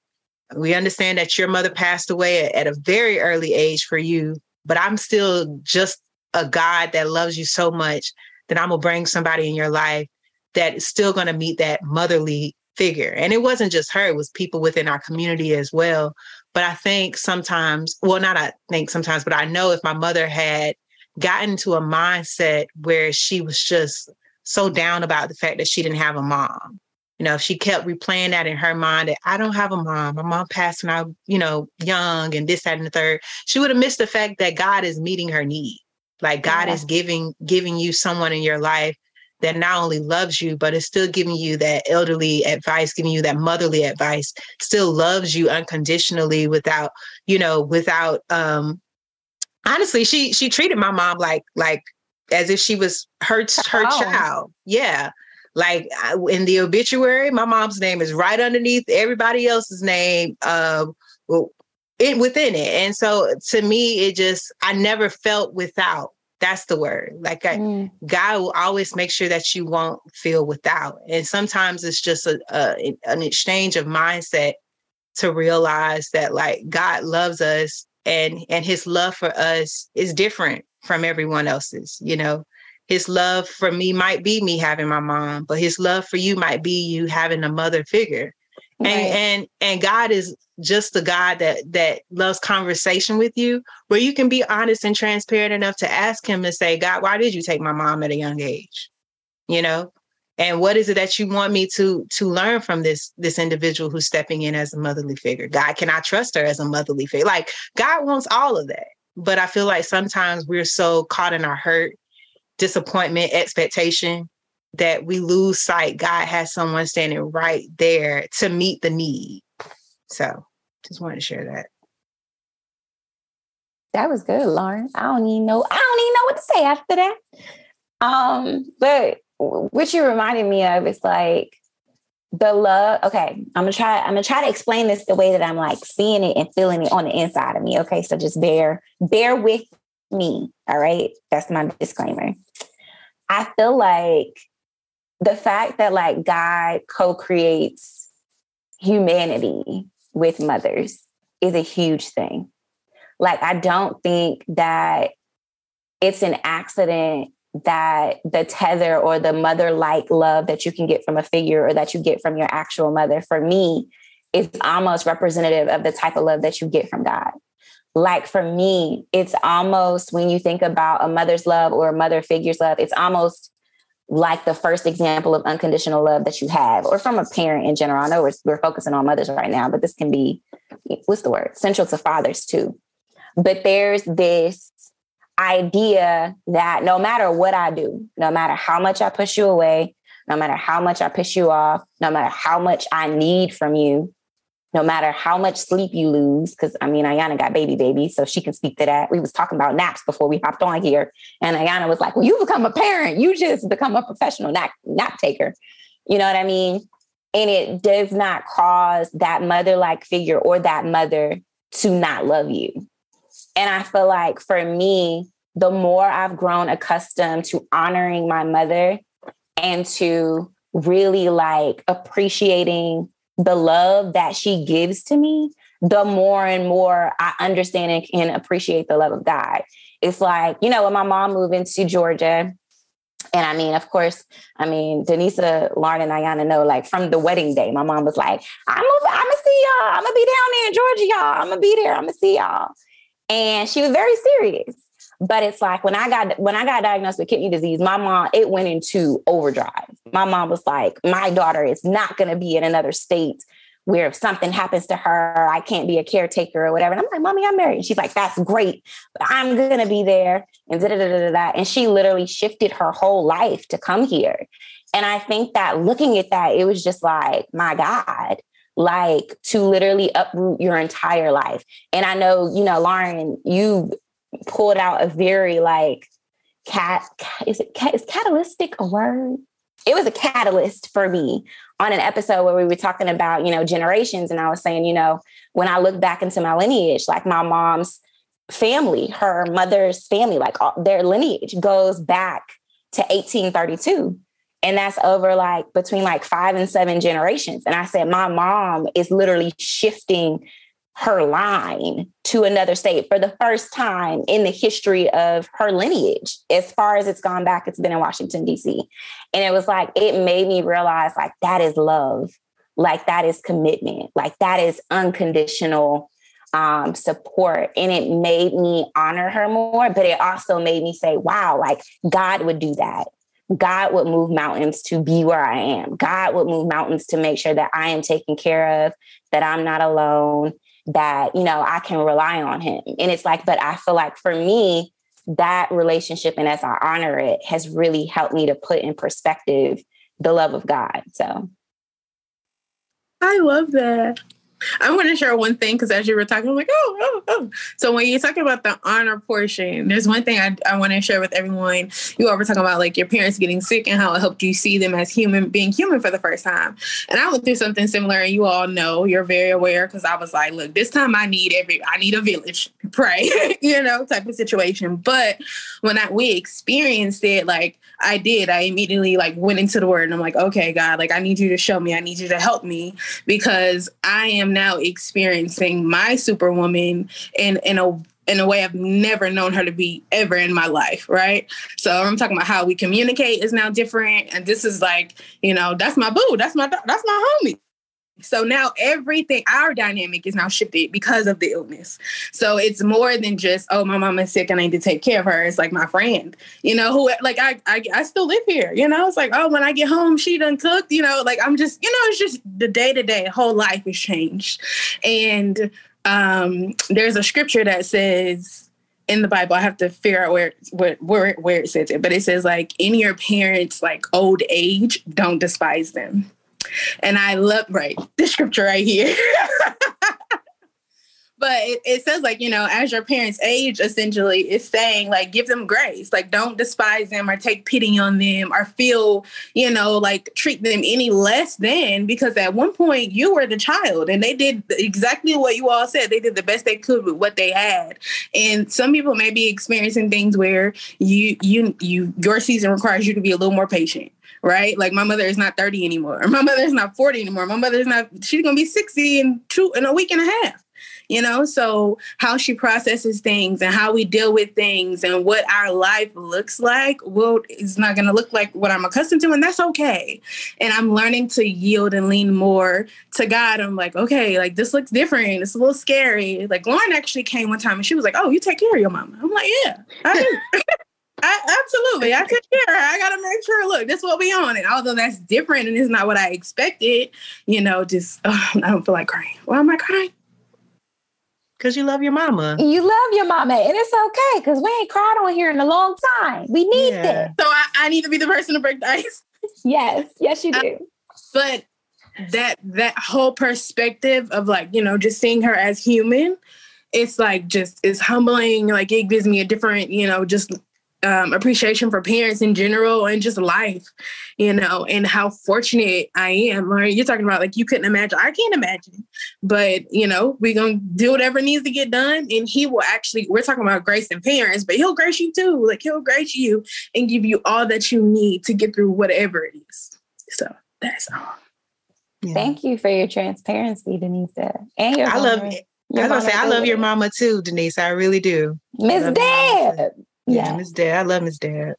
we understand that your mother passed away at, a very early age for you, but I'm still just a God that loves you so much that I'm gonna bring somebody in your life that is still gonna meet that motherly figure. And it wasn't just her, it was people within our community as well. But I think sometimes, well, not I think sometimes, but I know if my mother had gotten to a mindset where she was just so down about the fact that she didn't have a mom you know, if she kept replaying that in her mind that I don't have a mom, my mom passed when I, you know, young and this, that, and the third, she would have missed the fact that God is meeting her need. Like God yeah. is giving giving you someone in your life that not only loves you, but is still giving you that elderly advice, giving you that motherly advice, still loves you unconditionally without, you know, without um honestly, she she treated my mom like like as if she was her her oh. child. Yeah. Like in the obituary, my mom's name is right underneath everybody else's name uh, it, within it. And so to me, it just, I never felt without. That's the word. Like I, mm. God will always make sure that you won't feel without. And sometimes it's just a, a an exchange of mindset to realize that like God loves us and and his love for us is different from everyone else's, you know his love for me might be me having my mom, but his love for you might be you having a mother figure. Right. And and and God is just the God that that loves conversation with you, where you can be honest and transparent enough to ask him and say, God, why did you take my mom at a young age? You know? And what is it that you want me to to learn from this this individual who's stepping in as a motherly figure? God, can I trust her as a motherly figure? Like God wants all of that. But I feel like sometimes we're so caught in our hurt disappointment, expectation that we lose sight. God has someone standing right there to meet the need. So just wanted to share that. That was good, Lauren. I don't even know. I don't even know what to say after that. Um, but what you reminded me of is like the love. Okay, I'm gonna try. I'm gonna try to explain this the way that I'm like seeing it and feeling it on the inside of me. Okay, so just bear bear with me. All right. That's my disclaimer. I feel like the fact that like God co-creates humanity with mothers is a huge thing. Like I don't think that it's an accident that the tether or the mother like love that you can get from a figure or that you get from your actual mother for me is almost representative of the type of love that you get from God. Like for me, it's almost when you think about a mother's love or a mother figure's love, it's almost like the first example of unconditional love that you have, or from a parent in general. I know we're, we're focusing on mothers right now, but this can be, what's the word? Central to fathers too. But there's this idea that no matter what I do, no matter how much I push you away, no matter how much I piss you off, no matter how much I need from you, no matter how much sleep you lose, because I mean, Ayana got baby baby, so she can speak to that. We was talking about naps before we hopped on here. And Ayana was like, well, you become a parent. You just become a professional nap, nap taker. You know what I mean? And it does not cause that mother-like figure or that mother to not love you. And I feel like for me, the more I've grown accustomed to honoring my mother and to really like appreciating the love that she gives to me, the more and more I understand and can appreciate the love of God. It's like, you know, when my mom moved into Georgia, and I mean, of course, I mean, Denisa, Lauren, and Ayana know, like from the wedding day, my mom was like, I'm gonna, I'm gonna see y'all. I'm gonna be down there in Georgia, y'all. I'm gonna be there. I'm gonna see y'all. And she was very serious. But it's like when I got when I got diagnosed with kidney disease, my mom it went into overdrive. My mom was like, "My daughter is not going to be in another state where if something happens to her, I can't be a caretaker or whatever." And I'm like, "Mommy, I'm married." She's like, "That's great, but I'm going to be there." And da da da da da. And she literally shifted her whole life to come here. And I think that looking at that, it was just like, my God, like to literally uproot your entire life. And I know, you know, Lauren, you pulled out a very like cat is it catalytic a word? It was a catalyst for me on an episode where we were talking about you know generations and i was saying you know when i look back into my lineage like my mom's family her mother's family like their lineage goes back to 1832 and that's over like between like five and seven generations. And i said my mom is literally shifting her line to another state for the first time in the history of her lineage. As far as it's gone back, it's been in Washington, D.C. And it was like, it made me realize like that is love, like that is commitment, like that is unconditional um, support. And it made me honor her more, but it also made me say, wow, like God would do that. God would move mountains to be where I am. God would move mountains to make sure that I am taken care of, that I'm not alone, that, you know, I can rely on him. And it's like, but I feel like for me, that relationship and as I honor it has really helped me to put in perspective the love of God. So I love that. I want to share one thing because as you were talking, I'm like, oh, oh, oh. So when you talk about the honor portion, there's one thing I, I want to share with everyone. You all were talking about like your parents getting sick and how it helped you see them as human, being human for the first time. And I went through something similar, and you all know you're very aware because I was like, look, this time I need every, I need a village, pray, (laughs) you know, type of situation. But when I we experienced it, like I did, I immediately like went into the word and I'm like, okay, God, like I need you to show me, I need you to help me because I am now experiencing my superwoman in in a in a way I've never known her to be ever in my life, right? So I'm talking about how we communicate is now different, and this is like, you know, that's my boo, that's my that's my homie. So now everything, our dynamic is now shifted because of the illness. So it's more than just, oh, my mom is sick and I need to take care of her. It's like my friend, you know, who like I I, I still live here, you know. It's like, oh, when I get home, she done cooked, you know, like I'm just, you know, it's just the day-to-day whole life has changed. And um there's a scripture that says in the Bible, I have to figure out where where where, where it says it, but it says like in your parents' like old age, don't despise them. And I love, right, this scripture right here. (laughs) but it, it, says like you know as your parents age essentially it's saying like give them grace. Like don't despise them or take pity on them or feel you know like treat them any less than because at one point you were the child and they did exactly what you all said. They did the best they could with what they had. And some people may be experiencing things where you you you your season requires you to be a little more patient right? Like my mother is not 30 anymore. (laughs) My mother is not 40 anymore. My mother is not, she's gonna be 60 in two in a week and a half. you know so how she processes things and how we deal with things and what our life looks like well is not going to look like what i'm accustomed to and that's okay and i'm learning to yield and lean more to god i'm like okay like this looks different it's a little scary like lauren actually came one time and she was like oh you take care of your mama i'm like yeah i do (laughs) I, absolutely. I take care. I gotta make sure. Look, this is what we on. And although that's different and it's not what I expected, you know, just oh, (sighs) I don't feel like crying. Why am I crying? Because you love your mama. You love your mama, and it's okay because we ain't cried on here in a long time. We need Yeah. this. So I, I need to be the person to break the ice. (laughs) Yes, yes, you uh, do. But that that whole perspective of like, you know, just seeing her as human, it's like just it's humbling. Like it gives me a different, you know, just um, appreciation for parents in general and just life, you know, and how fortunate I am. Or you're talking about like you couldn't imagine. I can't imagine, but you know, we're gonna do whatever needs to get done, and he will actually. We're talking about grace and parents, but he'll grace you too. Like he'll grace you and give you all that you need to get through whatever it is. So that's all. Yeah. Thank you for your transparency, Denisa, and your. I love vulner- it. I was gonna say I love your mama too, Denise. I really do. Miss love your mama Deb. Yeah, Yeah. Miss Dad. I love Miss Dad.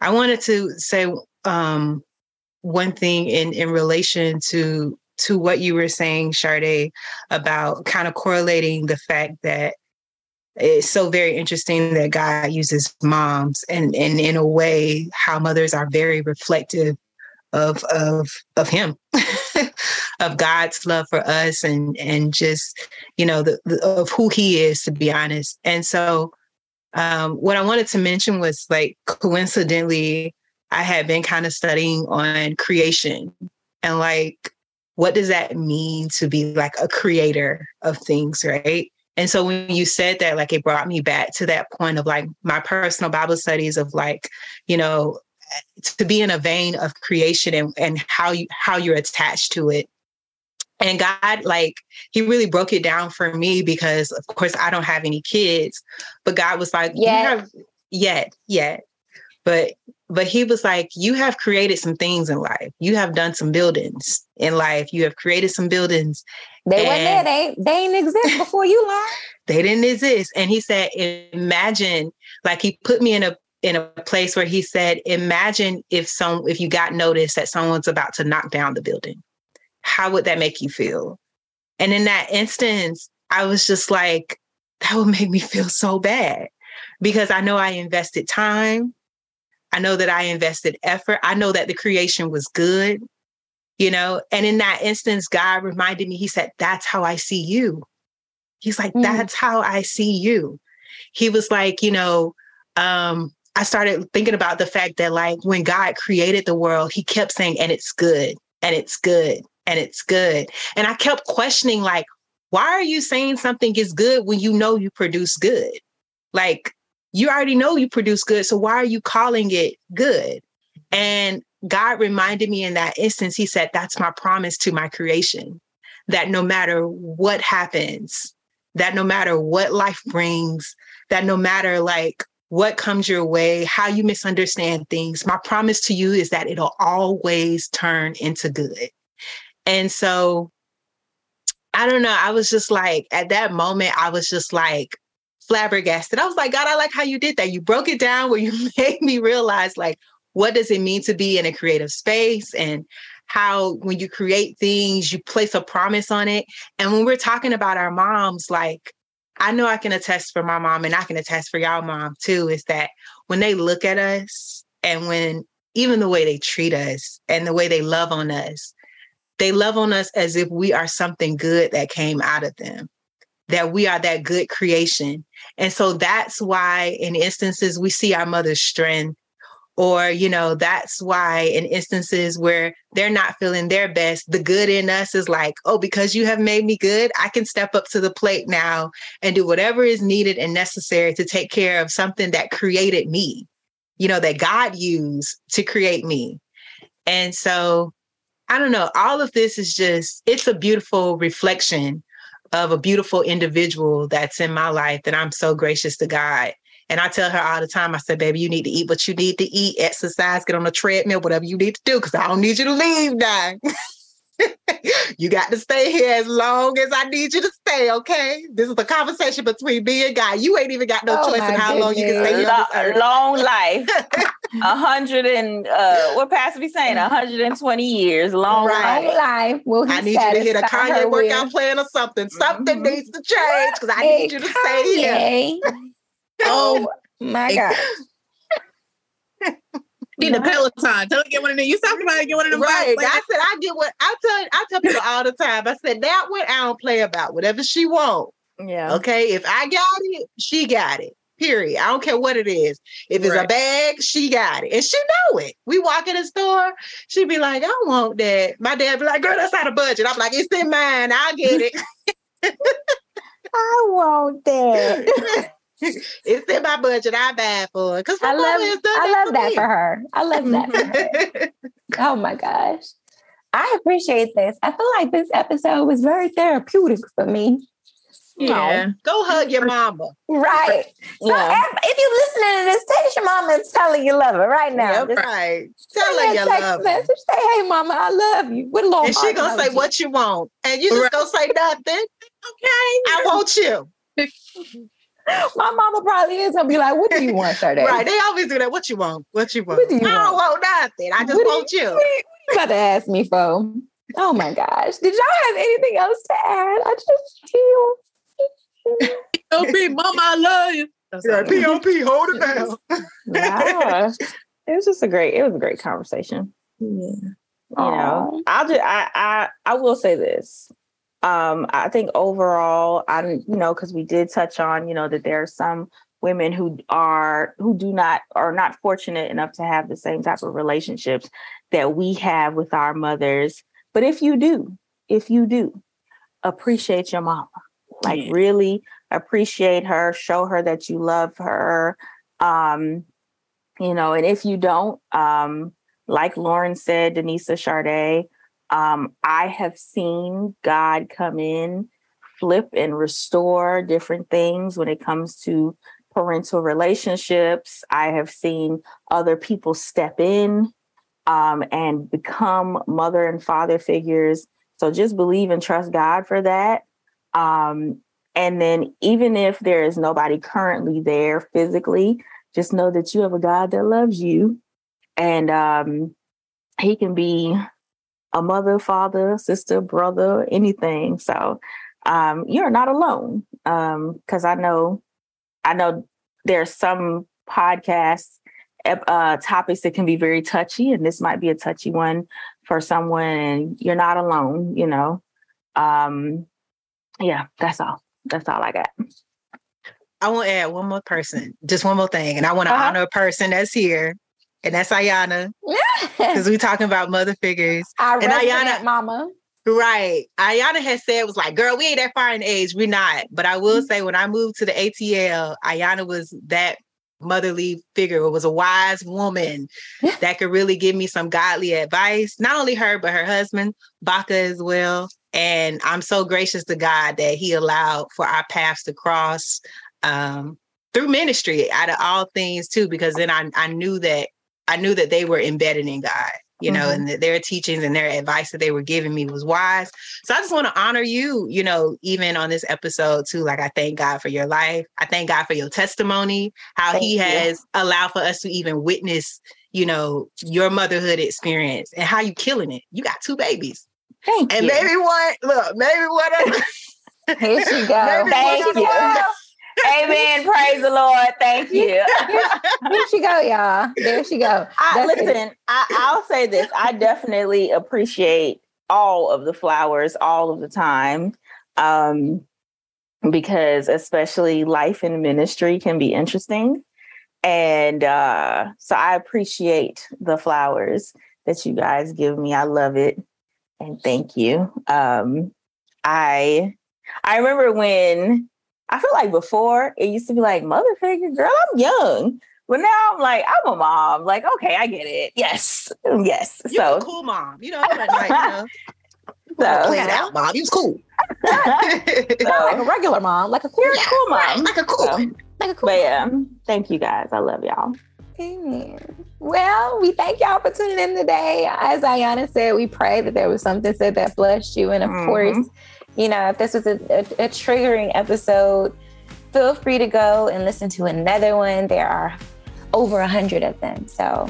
I wanted to say um, one thing in in relation to to what you were saying, Sade, about kind of correlating the fact that it's so very interesting that God uses moms and and in a way how mothers are very reflective of of of him (laughs) of God's love for us and and just you know the, the of who he is to be honest and so um, what I wanted to mention was like coincidentally, I had been kind of studying on creation and like, what does that mean to be like a creator of things, right? And so when you said that, like, it brought me back to that point of like my personal Bible studies of like, you know, to be in a vein of creation and, and how you how you're attached to it. And God, like, he really broke it down for me because of course I don't have any kids, but God was like, Yet. have yet, yet. But but he was like, you have created some things in life. You have done some buildings in life. You have created some buildings. They weren't there. They they didn't exist (laughs) before you learned. They didn't exist. And he said, imagine, like he put me in a in a place where he said, imagine if some if you got notice that someone's about to knock down the building. How would that make you feel? And in that instance, I was just like, that would make me feel so bad because I know I invested time. I know that I invested effort. I know that the creation was good, you know. And in that instance, God reminded me, He said, That's how I see you. He's like, Mm. That's how I see you. He was like, you know, um, I started thinking about the fact that, like, when God created the world, He kept saying, and it's good, and it's good, and it's good. And I kept questioning, like, why are you saying something is good when you know you produce good? Like, you already know you produce good. So why are you calling it good? And God reminded me in that instance, He said, That's my promise to my creation. That no matter what happens, that no matter what life brings, that no matter like what comes your way, how you misunderstand things, my promise to you is that it'll always turn into good. And so I don't know. I was just like, at that moment, I was just like flabbergasted. I was like, God, I like how you did that. You broke it down where you (laughs) made me realize, like, what does it mean to be in a creative space and how when you create things, you place a promise on it. And when we're talking about our moms, like, I know I can attest for my mom and I can attest for y'all mom too, is that when they look at us and when even the way they treat us and the way they love on us, they love on us as if we are something good that came out of them, that we are that good creation. And so that's why, in instances, we see our mother's strength. Or, you know, that's why in instances where they're not feeling their best, the good in us is like, oh, because you have made me good, I can step up to the plate now and do whatever is needed and necessary to take care of something that created me, you know, that God used to create me. And so I don't know. All of this is just, it's a beautiful reflection of a beautiful individual that's in my life that I'm so gracious to God. And I tell her all the time, I said, baby, you need to eat what you need to eat, exercise, get on a treadmill, whatever you need to do, because I don't need you to leave now. (laughs) (laughs) you got to stay here as long as I need you to stay, okay? This is a conversation between me and God. You ain't even got no Oh choice in my how long you can stay here. on Lo- long life. (laughs) A hundred and uh what Pastor be saying? A hundred and twenty years. Long Right. Long life. life will he I need you to hit a Kanye will. workout plan or something. Something Mhm. needs to change because I need you to stay here. (laughs) Oh my God. Need a Peloton. Tell her to get one of them. You talking about it, get one of them Right. bikes. I said I get what I tell I tell people all the time. I said that one I don't play about. Whatever she want. Yeah. Okay. If I got it, she got it. Period. I don't care what it is. If it's a bag, she got it. And she know it. We walk in the store, she be like, I want that. My dad be like, girl, that's out of budget. I'm like, it's in mine. I'll get it. (laughs) I want that. (laughs) it's in my budget. I buy for it. Because I love I love that for her. I love that for her. Mm-hmm. (laughs) Oh my gosh. I appreciate this. I feel like this episode was very therapeutic for me. Yeah. Go hug your (laughs) mama. Right. So Yeah. if, if you're listening to this, text your mama and tell her you love her right now. Just Right. Tell her you text love her. Say, hey mama, I love you. With a little And she heart gonna say emoji. what you want. And you just Right. gonna say nothing. (laughs) Okay. I want you. My mama probably is gonna be like, what do you want, (laughs) Sade? Right. They always do that. What you want? What you want? What do you I don't want? want nothing. I just What do want you. What are you about to ask me for? Oh my gosh. Did y'all have anything else to add? I just feel P.O.P. Mama, I love you. Yeah, POP, hold it down. (laughs) Yeah. it was just a great, it was a great conversation. You know, I'll just I I I will say this. Um, I think overall, I you know, because we did touch on, you know, that there are some women who are who do not are not fortunate enough to have the same type of relationships that we have with our mothers. But if you do, if you do, appreciate your mama. Like Yeah. really appreciate her, show her that you love her. Um, you know, and if you don't, um, like Lauren said, Denisa Sade, um, I have seen God come in, flip and restore different things when it comes to parental relationships. I have seen other people step in um, and become mother and father figures. So just believe and trust God for that. Um, and then, even if there is nobody currently there physically, just know that you have a God that loves you and um, he can be a mother, father, sister, brother, anything. So um, you're not alone. Because I know, I know there's some podcasts uh, topics that can be very touchy, and this might be a touchy one for someone. And you're not alone. You know. Um, yeah, that's all. That's all I got. I want to add one more person, just one more thing. And I want to Uh-huh. honor a person that's here. And that's Ayana, (laughs) because we're talking about mother figures. Our And Ayana- mama. Right. Ayana had said was like, girl, we ain't that far in age. We're not. But I will say when I moved to the ATL, Ayana was that motherly figure. It was a wise woman (laughs) that could really give me some godly advice. Not only her, but her husband, Baka as well. And I'm so gracious to God that He allowed for our paths to cross um, through ministry out of all things too, because then I, I knew that I knew that they were embedded in God, you know, Mhm. and that their teachings and their advice that they were giving me was wise. So I just want to honor you, you know, even on this episode too. Like I thank God for your life. I thank God for your testimony, how Thank He you. has allowed for us to even witness, you know, your motherhood experience and how you killing it. You got two babies, Thank and you. maybe one. Look, maybe one. Of, (laughs) Here she (laughs) go. Thank you. Amen. Praise the Lord. Thank you. Here she go, y'all. There she go. I, listen, I, I'll say this. I definitely appreciate all of the flowers all of the time. Um, because especially life in ministry can be interesting. And uh, so I appreciate the flowers that you guys give me. I love it. And thank you. Um, I I remember when I feel like before it used to be like mother figure, girl, I'm young. But now I'm like, I'm a mom. Like, okay, I get it. Yes. (laughs) Yes. you so a cool mom, you know, like, like, you know, (laughs) so, play it out, mom. You was cool. (laughs) Not like a regular mom, like a cool, You're cool mom. like a cool. So, like a cool. but yeah, thank you guys. I love y'all. Amen. Well, we thank y'all for tuning in today. As Ayana said, we pray that there was something said that blessed you. And of Mhm. course, you know, if this was a, a, a triggering episode, feel free to go and listen to another one. There are over a hundred of them. So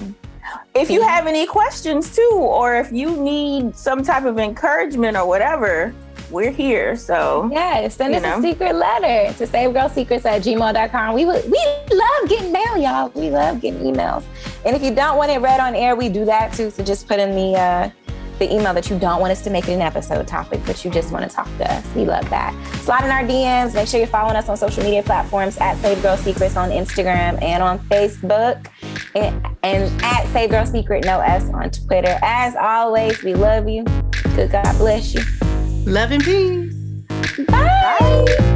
If you have any questions too, or if you need some type of encouragement or whatever, we're here. So yeah, send us know. a secret letter to savegirlsecrets at gmail.com. We would we love getting mail, y'all. We love getting emails. And if you don't want it read on air, we do that too. So just put in the uh the email that you don't want us to make it an episode topic, but you just want to talk to us. We love that. Slide in our DMs. Make sure you're following us on social media platforms at Save Girl Secrets on Instagram and on Facebook. And, and at Save Girl Secret No S on Twitter. As always, we love you. Good God bless you. Love and peace. Bye.